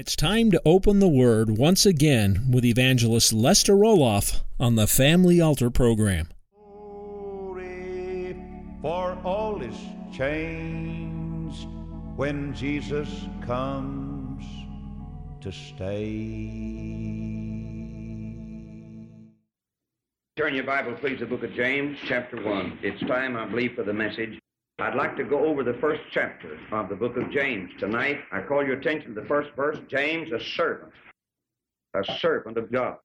It's time to open the Word once again with evangelist Lester Roloff on the Family Altar program. Glory, for all is changed when Jesus comes to stay. Turn your Bible, please, to the book of James, chapter 1. It's time, I believe, for the message. I'd like to go over the first chapter of the book of James. Tonight, I call your attention to the first verse James, a servant, a servant of God.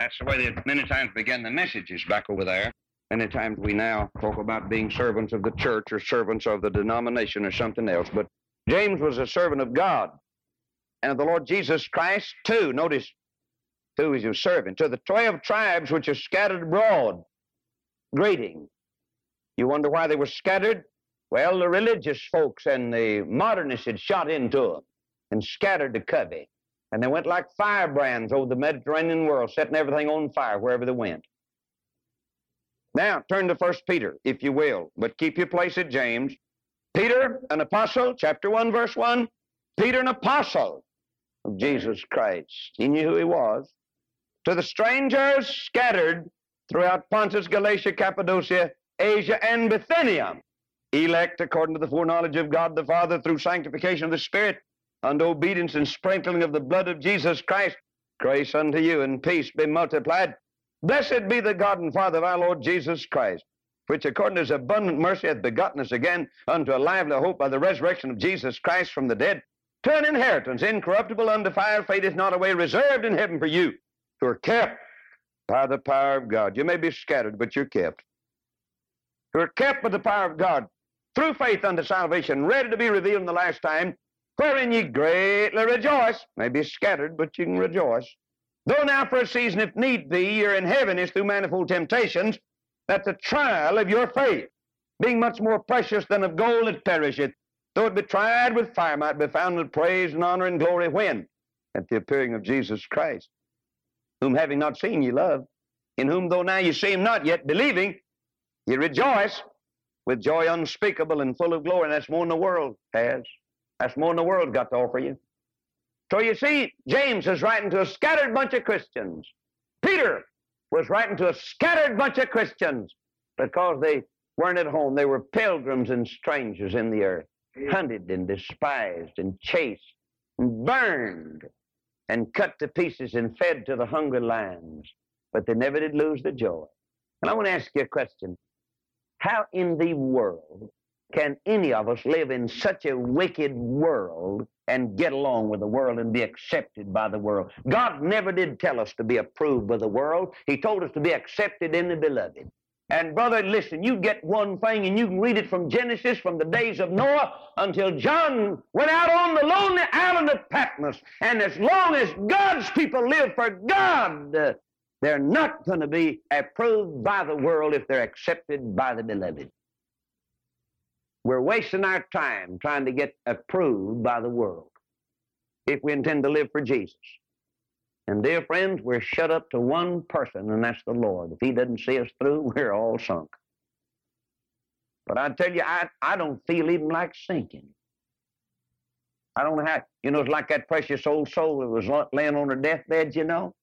That's the way that many times begin the messages back over there. Many times we now talk about being servants of the church or servants of the denomination or something else. But James was a servant of God and of the Lord Jesus Christ too. Notice, who is your servant? To the twelve tribes which are scattered abroad, greeting. You wonder why they were scattered? Well, the religious folks and the modernists had shot into them and scattered the covey. And they went like firebrands over the Mediterranean world, setting everything on fire wherever they went. Now, turn to First Peter, if you will, but keep your place at James. Peter, an apostle, chapter 1, verse 1. Peter, an apostle of Jesus Christ. He knew who he was. To the strangers scattered throughout Pontus, Galatia, Cappadocia, Asia, and Bithynia, elect according to the foreknowledge of God the Father through sanctification of the Spirit, unto obedience and sprinkling of the blood of Jesus Christ, grace unto you and peace be multiplied. Blessed be the God and Father of our Lord Jesus Christ, which according to his abundant mercy hath begotten us again unto a lively hope by the resurrection of Jesus Christ from the dead, to an inheritance incorruptible, undefiled, fadeth not away, reserved in heaven for you, who are kept by the power of God. You may be scattered, but you're kept. Who are kept by the power of God through faith unto salvation, ready to be revealed in the last time, wherein ye greatly rejoice. May be scattered, but you can rejoice. Though now for a season, if need be, you're in heaviness through manifold temptations, that the trial of your faith, being much more precious than of gold that perisheth, though it be tried with fire, might be found with praise and honor and glory when? At the appearing of Jesus Christ, whom having not seen ye love, in whom though now ye see him not yet believing, ye rejoice with joy unspeakable and full of glory. And that's more than the world has. That's more than the world got to offer you. So you see, James is writing to a scattered bunch of Christians. Peter was writing to a scattered bunch of Christians because they weren't at home. They were pilgrims and strangers in the earth, hunted and despised and chased and burned and cut to pieces and fed to the hungry lions. But they never did lose the joy. And I want to ask you a question. How in the world can any of us live in such a wicked world and get along with the world and be accepted by the world? God never did tell us to be approved by the world. He told us to be accepted in the beloved. And brother, listen, you get one thing and you can read it from Genesis, from the days of Noah until John went out on the lonely island of Patmos. And as long as God's people live for God, they're not going to be approved by the world if they're accepted by the beloved. We're wasting our time trying to get approved by the world if we intend to live for Jesus. And dear friends, we're shut up to one person, and that's the Lord. If He doesn't see us through, we're all sunk. But I tell you, I, I don't feel even like sinking. I don't know how, you know, it's like that precious old soul that was laying on her deathbed, you know,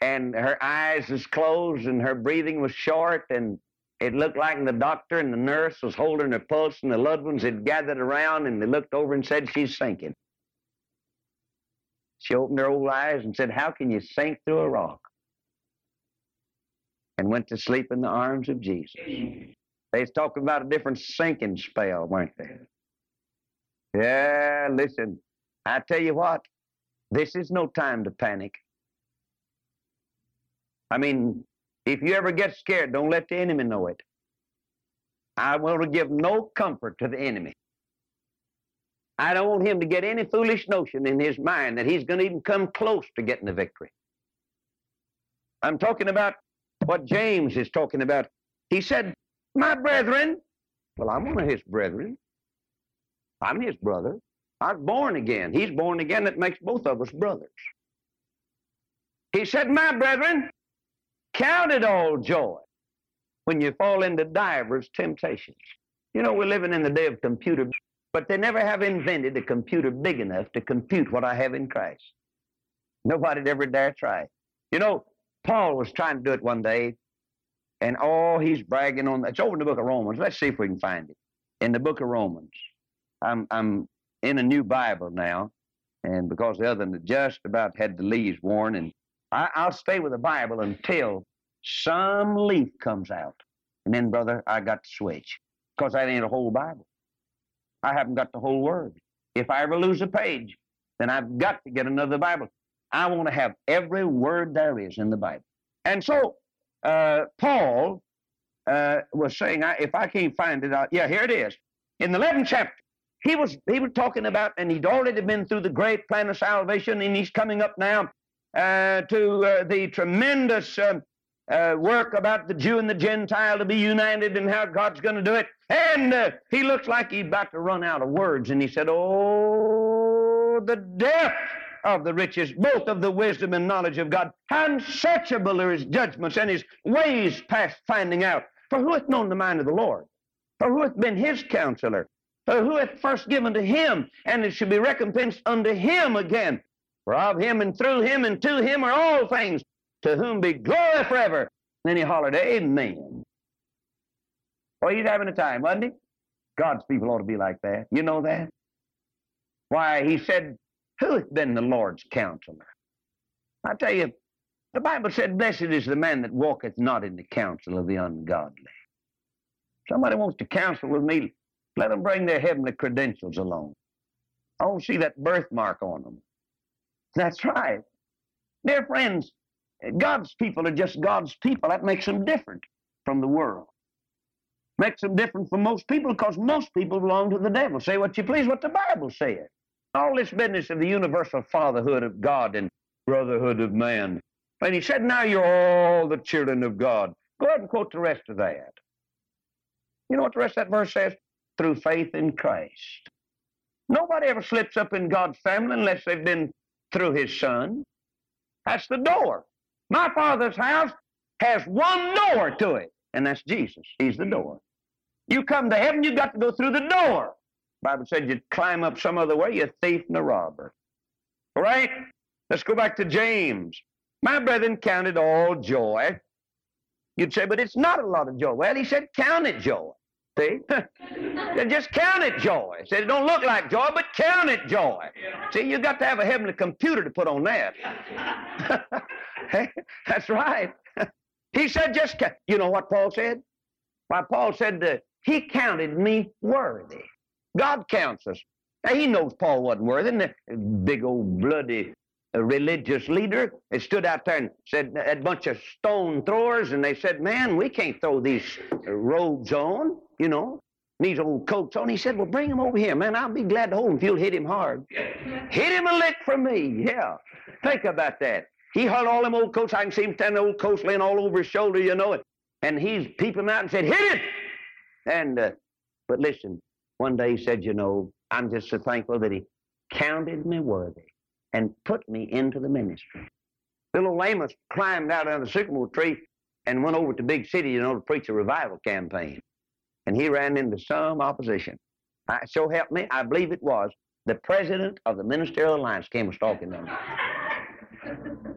and her eyes was closed and her breathing was short, and it looked like the doctor and the nurse was holding her pulse, and the loved ones had gathered around, and they looked over and said, She's sinking. She opened her old eyes and said, How can you sink through a rock? And went to sleep in the arms of Jesus. They was talking about a different sinking spell, weren't they? Yeah, listen, I tell you what, this is no time to panic. I mean, if you ever get scared, don't let the enemy know it. I want to give no comfort to the enemy. I don't want him to get any foolish notion in his mind that he's going to even come close to getting the victory. I'm talking about what James is talking about. He said, My brethren, well, I'm one of his brethren. I'm his brother. I was born again. He's born again. That makes both of us brothers. He said, My brethren, count it all joy when you fall into divers temptations. You know, we're living in the day of computer, but they never have invented a computer big enough to compute what I have in Christ. Nobody'd ever dare try. You know, Paul was trying to do it one day, and oh, he's bragging on. It's over in the book of Romans. Let's see if we can find it. In the book of Romans, I'm I'm in a new Bible now, and because the other one just about had the leaves worn, and I, I'll stay with the Bible until some leaf comes out, and then, brother, I got to switch because that ain't a whole Bible. I haven't got the whole Word. If I ever lose a page, then I've got to get another Bible. I want to have every word there is in the Bible. And so uh, Paul uh, was saying, I, if I can't find it, I'll, yeah, here it is. In the 11th chapter, he was he was talking about, and he'd already been through the great plan of salvation, and he's coming up now to uh, the tremendous uh, work about the Jew and the Gentile to be united and how God's going to do it. And uh, he looks like he's about to run out of words, and he said, "Oh, the depth." of the riches, both of the wisdom and knowledge of God. How unsearchable are his judgments and his ways past finding out. For who hath known the mind of the Lord? For who hath been his counselor? For who hath first given to him, and it shall be recompensed unto him again? For of him and through him and to him are all things, to whom be glory forever. And then he hollered, Amen. Well, he's having a time, wasn't he? God's people ought to be like that. You know that? Why, he said, who hath been the Lord's counselor? I tell you, the Bible said, Blessed is the man that walketh not in the counsel of the ungodly. Somebody wants to counsel with me, let them bring their heavenly credentials along. I don't see that birthmark on them. That's right. Dear friends, God's people are just God's people. That makes them different from the world. Makes them different from most people because most people belong to the devil. Say what you please, what the Bible says. All this business of the universal fatherhood of God and brotherhood of man. And he said, now you're all the children of God. Go ahead and quote the rest of that. You know what the rest of that verse says? Through faith in Christ. Nobody ever slips up in God's family unless they've been through his son. That's the door. My father's house has one door to it, and that's Jesus. He's the door. You come to heaven, you got to go through the door. Bible said you'd climb up some other way, you thief and a robber. All right? Let's go back to James. My brethren counted all joy. You'd say, but it's not a lot of joy. Well, he said, count it joy. See? just count it joy. Said, it don't look like joy, but count it joy. See, you got to have a heavenly computer to put on that. That's right. he said, just count. You know what Paul said? Why, Paul said, uh, he counted me worthy. God counts us. Now, he knows Paul wasn't worthy. And the big old bloody religious leader they stood out there and said, a bunch of stone throwers, and they said, man, we can't throw these robes on, you know, these old coats on. He said, well, bring him over here, man. I'll be glad to hold him if you'll hit him hard. hit him a lick for me, yeah. Think about that. He held all them old coats. I can see him standing old coats laying all over his shoulder, you know it. And he's peeping out and said, hit it! And, uh, but listen, one day he said, You know, I'm just so thankful that he counted me worthy and put me into the ministry. Little Amos climbed out of the sycamore tree and went over to the big city, you know, to preach a revival campaign. And he ran into some opposition. I, so help me, I believe it was the president of the Ministerial Alliance came stalking them.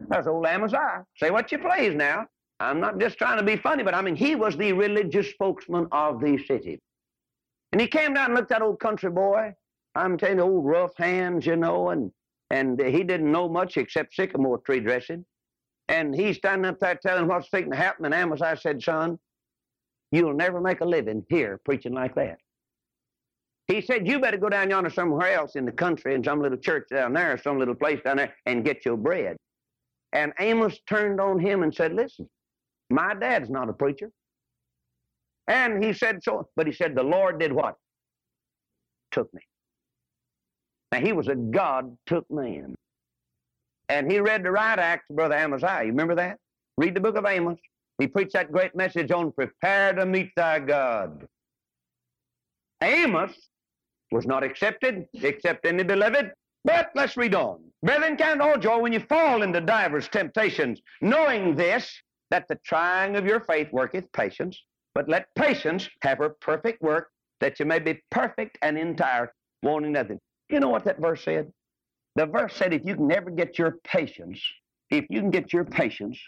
That's old Amaziah. Say what you please now. I'm not just trying to be funny, but I mean, he was the religious spokesman of the city. And he came down and looked at old country boy. I'm telling you, old rough hands, you know, and and he didn't know much except sycamore tree dressing. And he's standing up there telling what's fixing to happen. And I said, Son, you'll never make a living here preaching like that. He said, You better go down yonder somewhere else in the country, in some little church down there, some little place down there, and get your bread. And Amos turned on him and said, Listen, my dad's not a preacher. And he said so, but he said, the Lord did what? Took me. Now he was a God took man. And he read the right acts, Brother Amaziah. You remember that? Read the book of Amos. He preached that great message on prepare to meet thy God. Amos was not accepted, except in the beloved. But let's read on. Brethren, count all joy when you fall into divers temptations, knowing this, that the trying of your faith worketh patience. But let patience have her perfect work, that you may be perfect and entire, wanting nothing. You know what that verse said? The verse said, if you can never get your patience, if you can get your patience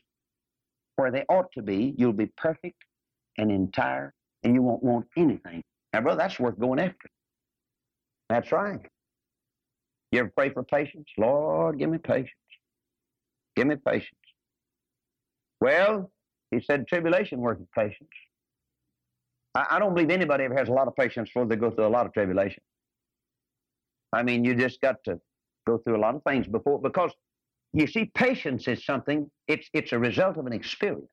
where they ought to be, you'll be perfect and entire, and you won't want anything. Now, brother, that's worth going after. That's right. You ever pray for patience? Lord, give me patience. Give me patience. Well, he said, tribulation worketh patience. I, I, don't believe anybody ever has a lot of patience before they go through a lot of tribulation. I mean, you just got to go through a lot of things before, because you see, patience is something, it's, it's a result of an experience.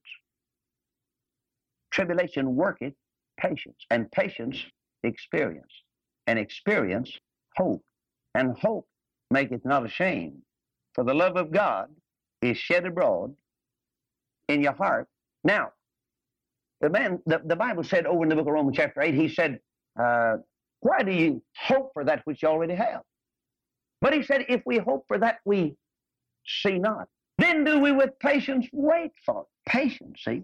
Tribulation worketh patience, and patience, experience, and experience, hope, and hope maketh not ashamed. For the love of God is shed abroad in your heart. Now, the man, the, the Bible said over in the book of Romans, chapter 8, he said, uh, Why do you hope for that which you already have? But he said, If we hope for that we see not, then do we with patience wait for it. Patience, see?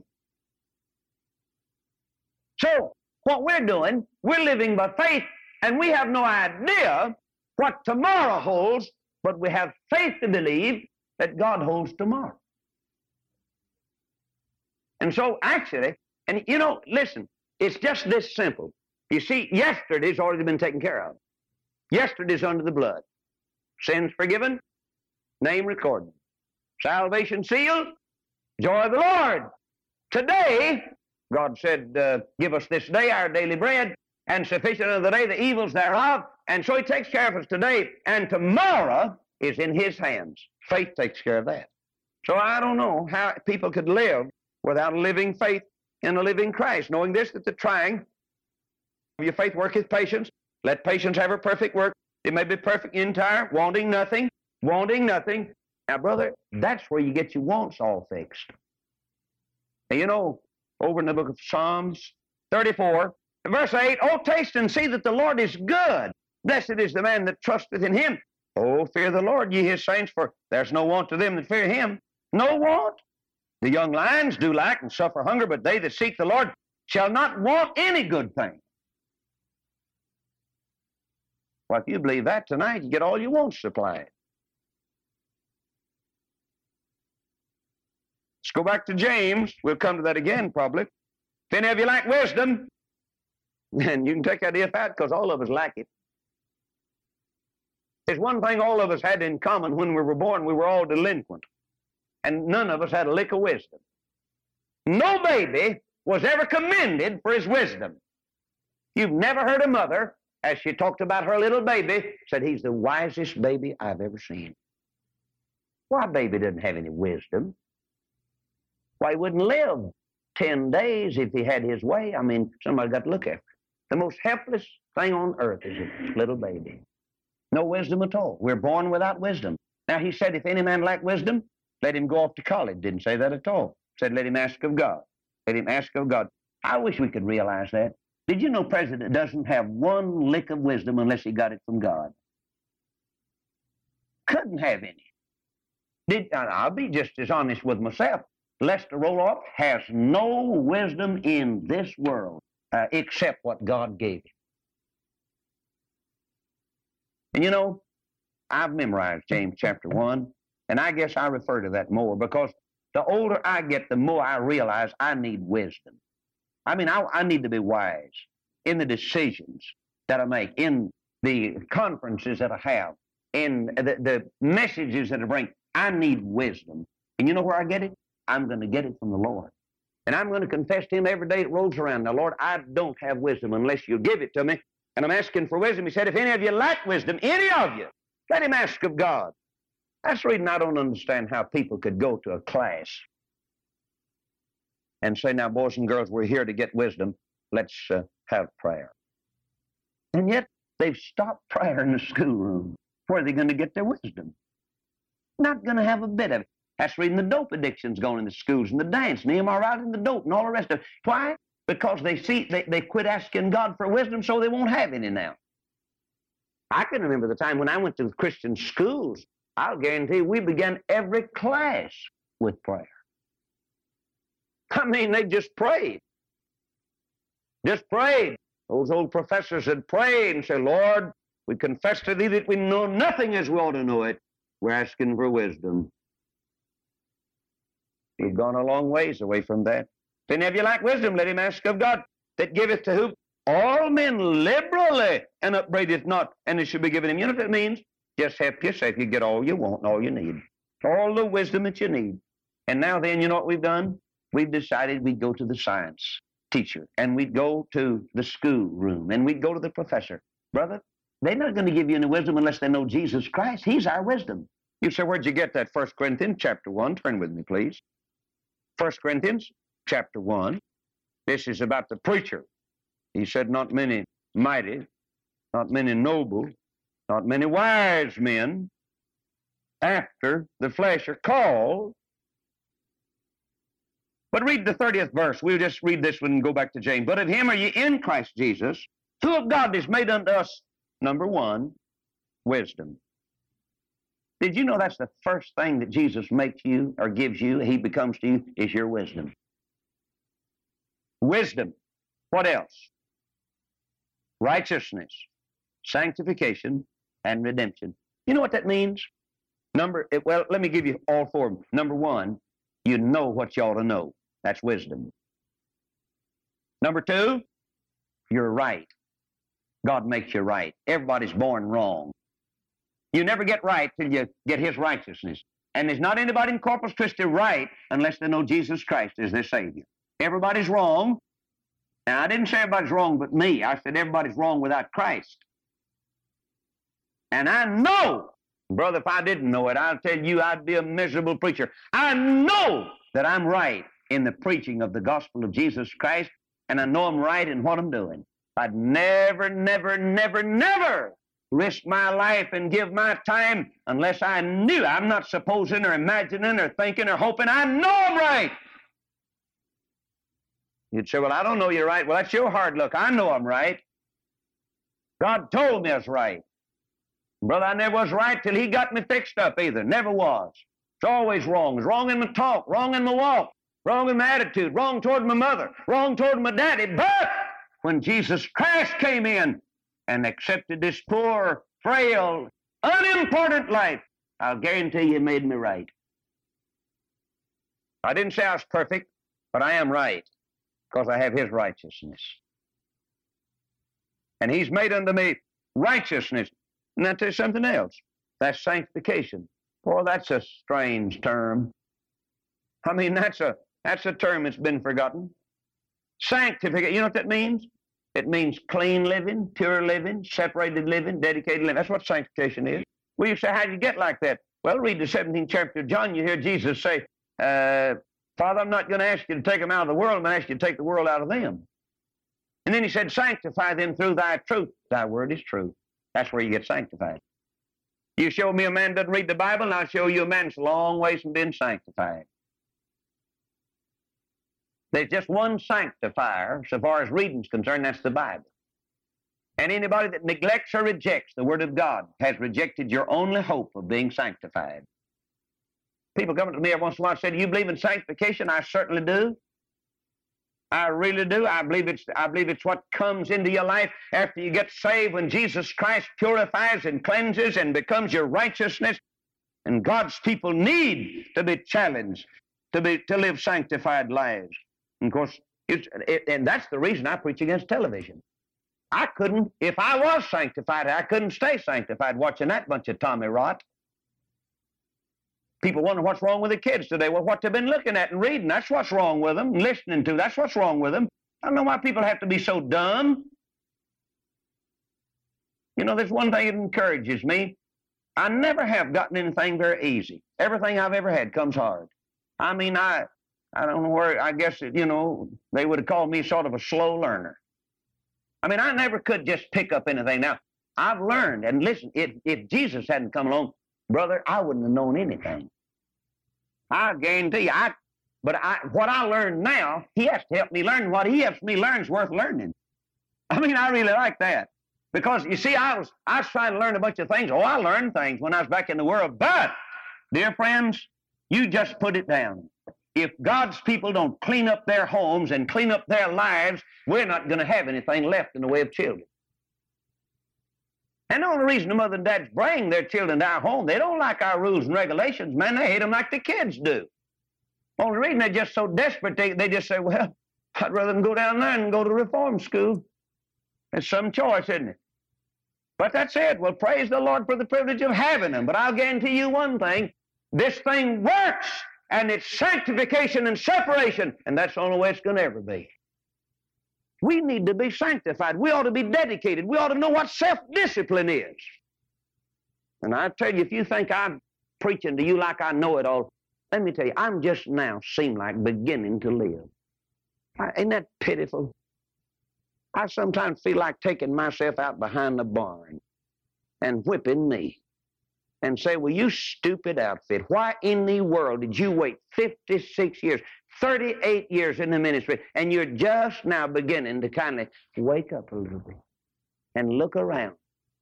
So, what we're doing, we're living by faith, and we have no idea what tomorrow holds, but we have faith to believe that God holds tomorrow. And so, actually, and you know, listen, it's just this simple. You see, yesterday's already been taken care of. Yesterday's under the blood. Sins forgiven, name recorded. Salvation sealed, joy of the Lord. Today, God said, uh, Give us this day our daily bread, and sufficient of the day the evils thereof. And so He takes care of us today, and tomorrow is in His hands. Faith takes care of that. So I don't know how people could live without a living faith in a living Christ, knowing this, that the trying your faith worketh patience. Let patience have her perfect work. It may be perfect entire, wanting nothing, wanting nothing. Now, brother, mm. that's where you get your wants all fixed. And you know, over in the book of Psalms 34, verse 8, Oh, taste and see that the Lord is good. Blessed is the man that trusteth in him. Oh, fear the Lord, ye his saints, for there's no want to them that fear him. No want. The young lions do lack and suffer hunger, but they that seek the Lord shall not want any good thing. Well, if you believe that tonight, you get all you want supplied. Let's go back to James. We'll come to that again probably. If any of you lack wisdom, then you can take that if out because all of us lack it. There's one thing all of us had in common when we were born. We were all delinquent. And none of us had a lick of wisdom. No baby was ever commended for his wisdom. You've never heard a mother, as she talked about her little baby, said, he's the wisest baby I've ever seen. Why, baby doesn't have any wisdom. Why, he wouldn't live 10 days if he had his way. I mean, somebody got to look after him. The most helpless thing on earth is a little baby. No wisdom at all. We're born without wisdom. Now, he said, if any man lack wisdom, let him go off to college. Didn't say that at all. Said, let him ask of God. Let him ask of God. I wish we could realize that. Did you know President doesn't have one lick of wisdom unless he got it from God? Couldn't have any. Did, I'll be just as honest with myself. Lester Roloff has no wisdom in this world uh, except what God gave him. And you know, I've memorized James chapter 1, and I guess I refer to that more because the older I get, the more I realize I need wisdom. I mean, I, I need to be wise in the decisions that I make, in the conferences that I have, in the, the messages that I bring. I need wisdom. And you know where I get it? I'm going to get it from the Lord. And I'm going to confess to Him every day it rolls around. Now, Lord, I don't have wisdom unless you give it to me. And I'm asking for wisdom. He said, if any of you lack wisdom, any of you, let him ask of God. That's the reason I don't understand how people could go to a class and say, now, boys and girls, we're here to get wisdom. Let's uh, have prayer. And yet, they've stopped prayer in the schoolroom. Where are they going to get their wisdom? Not going to have a bit of it. That's reading the dope addictions going in the schools and the dance, Nehemiah right in the dope and all the rest of it. Why? Because they see they, they quit asking God for wisdom, so they won't have any now. I can remember the time when I went to Christian schools. I'll guarantee we began every class with prayer. I mean, they just prayed. Just prayed. Those old professors had prayed and said, Lord, we confess to thee that we know nothing as we ought to know it. We're asking for wisdom. We've gone a long ways away from that. Then if you lack wisdom, let him ask of God that giveth to whom All men liberally and upbraideth not, and it should be given him. You know what it means? Just help yourself. You get all you want and all you need. All the wisdom that you need. And now then, you know what we've done? We've decided we'd go to the science teacher and we'd go to the school room and we'd go to the professor. Brother, they're not going to give you any wisdom unless they know Jesus Christ. He's our wisdom. You say, where'd you get that? First Corinthians chapter 1. Turn with me, please. First Corinthians chapter 1. This is about the preacher. He said, Not many mighty, not many noble, not many wise men after the flesh are called. But read the 30th verse. We'll just read this one and go back to James. But of him are ye in Christ Jesus, who of God is made unto us, number one, wisdom. Did you know that's the first thing that Jesus makes you or gives you, he becomes to you, is your wisdom? Wisdom. What else? Righteousness, sanctification, and redemption. You know what that means? Number, well, let me give you all four. Number one, you know what you ought to know. That's wisdom. Number two, you're right. God makes you right. Everybody's born wrong. You never get right till you get His righteousness. And there's not anybody in Corpus Christi right unless they know Jesus Christ is their Savior. Everybody's wrong. Now, I didn't say everybody's wrong but me. I said everybody's wrong without Christ. And I know, brother, if I didn't know it, I'll tell you I'd be a miserable preacher. I know that I'm right in the preaching of the gospel of Jesus Christ, and I know I'm right in what I'm doing. I'd never, never, never, never risk my life and give my time unless I knew. I'm not supposing or imagining or thinking or hoping. I know I'm right. You'd say, Well, I don't know you're right. Well, that's your hard look. I know I'm right. God told me I was right. Brother, I never was right till he got me fixed up either. Never was. It's always wrong. It's wrong in my talk, wrong in my walk, wrong in my attitude, wrong toward my mother, wrong toward my daddy. But when Jesus Christ came in and accepted this poor, frail, unimportant life, I'll guarantee you made me right. I didn't say I was perfect, but I am right because I have his righteousness. And he's made unto me righteousness. And that is something else. That's sanctification. Boy, that's a strange term. I mean, that's a that's a term that's been forgotten. Sanctification, you know what that means? It means clean living, pure living, separated living, dedicated living. That's what sanctification is. Well, you say, how do you get like that? Well, read the 17th chapter of John. You hear Jesus say, uh, Father, I'm not going to ask you to take them out of the world. I'm going to ask you to take the world out of them. And then he said, Sanctify them through thy truth. Thy word is truth. That's where you get sanctified. You show me a man doesn't read the Bible, and I'll show you a man's long ways from being sanctified. There's just one sanctifier, so far as reading's concerned, that's the Bible. And anybody that neglects or rejects the Word of God has rejected your only hope of being sanctified. People come to me every once in a while and say, Do you believe in sanctification? I certainly do. I really do. I believe it's I believe it's what comes into your life after you get saved when Jesus Christ purifies and cleanses and becomes your righteousness. And God's people need to be challenged to be to live sanctified lives. And of course, it, and that's the reason I preach against television. I couldn't, if I was sanctified, I couldn't stay sanctified watching that bunch of Tommy rot. People wonder what's wrong with the kids today. Well, what they've been looking at and reading, that's what's wrong with them, listening to, that's what's wrong with them. I don't know why people have to be so dumb. You know, there's one thing that encourages me. I never have gotten anything very easy. Everything I've ever had comes hard. I mean, I I don't know where, I guess, you know, they would have called me sort of a slow learner. I mean, I never could just pick up anything. Now, I've learned, and listen, if, if Jesus hadn't come along, brother, I wouldn't have known anything. I guarantee you, I, but I, what I learned now, he has to help me learn. What he helps me learn is worth learning. I mean, I really like that. Because you see, I was I was trying to learn a bunch of things. Oh, I learned things when I was back in the world. But, dear friends, you just put it down. If God's people don't clean up their homes and clean up their lives, we're not going to have anything left in the way of children. And the only reason the mother and dads bring their children to our home, they don't like our rules and regulations, man. They hate them like the kids do. Only reason they're just so desperate, they, they just say, well, I'd rather them go down there and go to reform school. It's some choice, isn't it? But that's it. Well, praise the Lord for the privilege of having them. But I'll guarantee you one thing this thing works, and it's sanctification and separation, and that's the only way it's going to ever be. We need to be sanctified. We ought to be dedicated. We ought to know what self discipline is. And I tell you, if you think I'm preaching to you like I know it all, let me tell you, I'm just now seem like beginning to live. Ain't that pitiful? I sometimes feel like taking myself out behind the barn and whipping me and say, Well, you stupid outfit, why in the world did you wait 56 years, 38 years in the ministry, and you're just now beginning to kind of wake up a little bit and look around?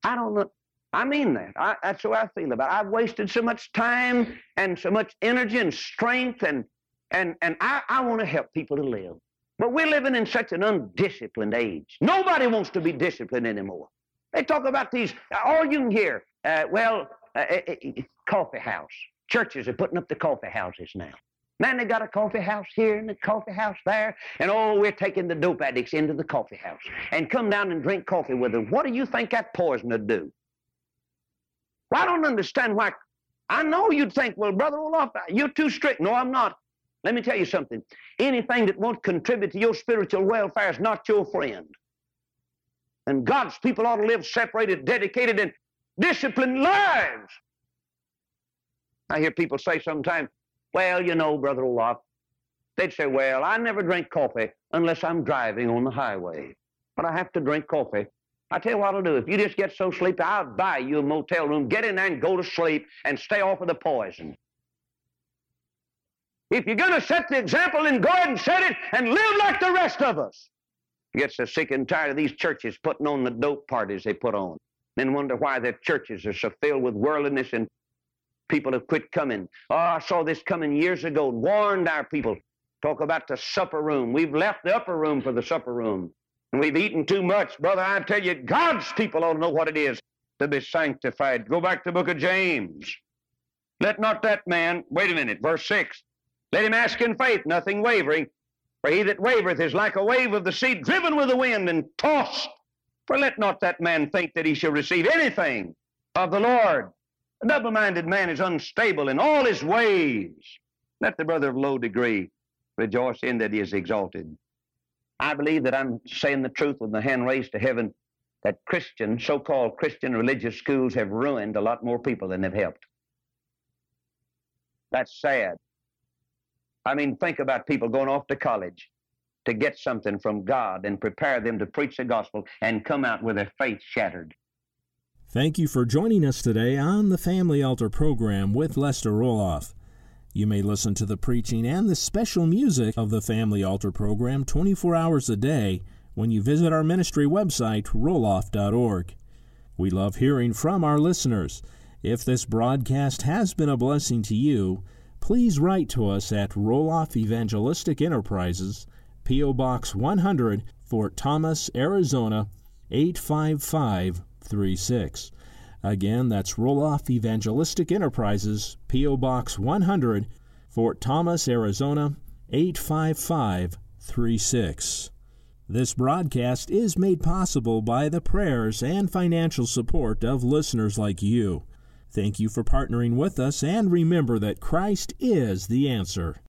I don't know. I mean that. I, that's how I feel about it. I've wasted so much time and so much energy and strength, and, and, and I, I want to help people to live. But we're living in such an undisciplined age. Nobody wants to be disciplined anymore. They talk about these, all you can hear, uh, well, uh, uh, uh, coffee house. Churches are putting up the coffee houses now. Man, they got a coffee house here and a coffee house there, and oh, we're taking the dope addicts into the coffee house and come down and drink coffee with them. What do you think that poison would do? Well, I don't understand why. I know you'd think, well, Brother Roloff, you're too strict. No, I'm not. Let me tell you something. Anything that won't contribute to your spiritual welfare is not your friend. And God's people ought to live separated, dedicated, and disciplined lives. I hear people say sometimes, well, you know, Brother Roloff, they'd say, well, I never drink coffee unless I'm driving on the highway. But I have to drink coffee. I tell you what I'll do. If you just get so sleepy, I'll buy you a motel room. Get in there and go to sleep and stay off of the poison. If you're going to set the example, then go ahead and set it and live like the rest of us. Gets so sick and tired of these churches putting on the dope parties they put on. Then wonder why their churches are so filled with worldliness and people have quit coming. Oh, I saw this coming years ago, warned our people. Talk about the supper room. We've left the upper room for the supper room. And we've eaten too much. Brother, I tell you, God's people ought to know what it is to be sanctified. Go back to the book of James. Let not that man, wait a minute, verse 6. Let him ask in faith, nothing wavering. For he that wavereth is like a wave of the sea driven with the wind and tossed. For let not that man think that he shall receive anything of the Lord. A double minded man is unstable in all his ways. Let the brother of low degree rejoice in that he is exalted. I believe that I'm saying the truth with my hand raised to heaven that Christian, so called Christian religious schools have ruined a lot more people than they've helped. That's sad. I mean, think about people going off to college to get something from God and prepare them to preach the gospel and come out with their faith shattered. Thank you for joining us today on the Family Altar program with Lester Roloff. You may listen to the preaching and the special music of the Family Altar program 24 hours a day when you visit our ministry website, roloff.org. We love hearing from our listeners. If this broadcast has been a blessing to you, please write to us at Roloff Evangelistic Enterprises, P.O. Box 100, Fort Thomas, Arizona 85536. Again, that's Roloff Evangelistic Enterprises, P.O. Box 100, Fort Thomas, Arizona 85536. This broadcast is made possible by the prayers and financial support of listeners like you. Thank you for partnering with us, and remember that Christ is the answer.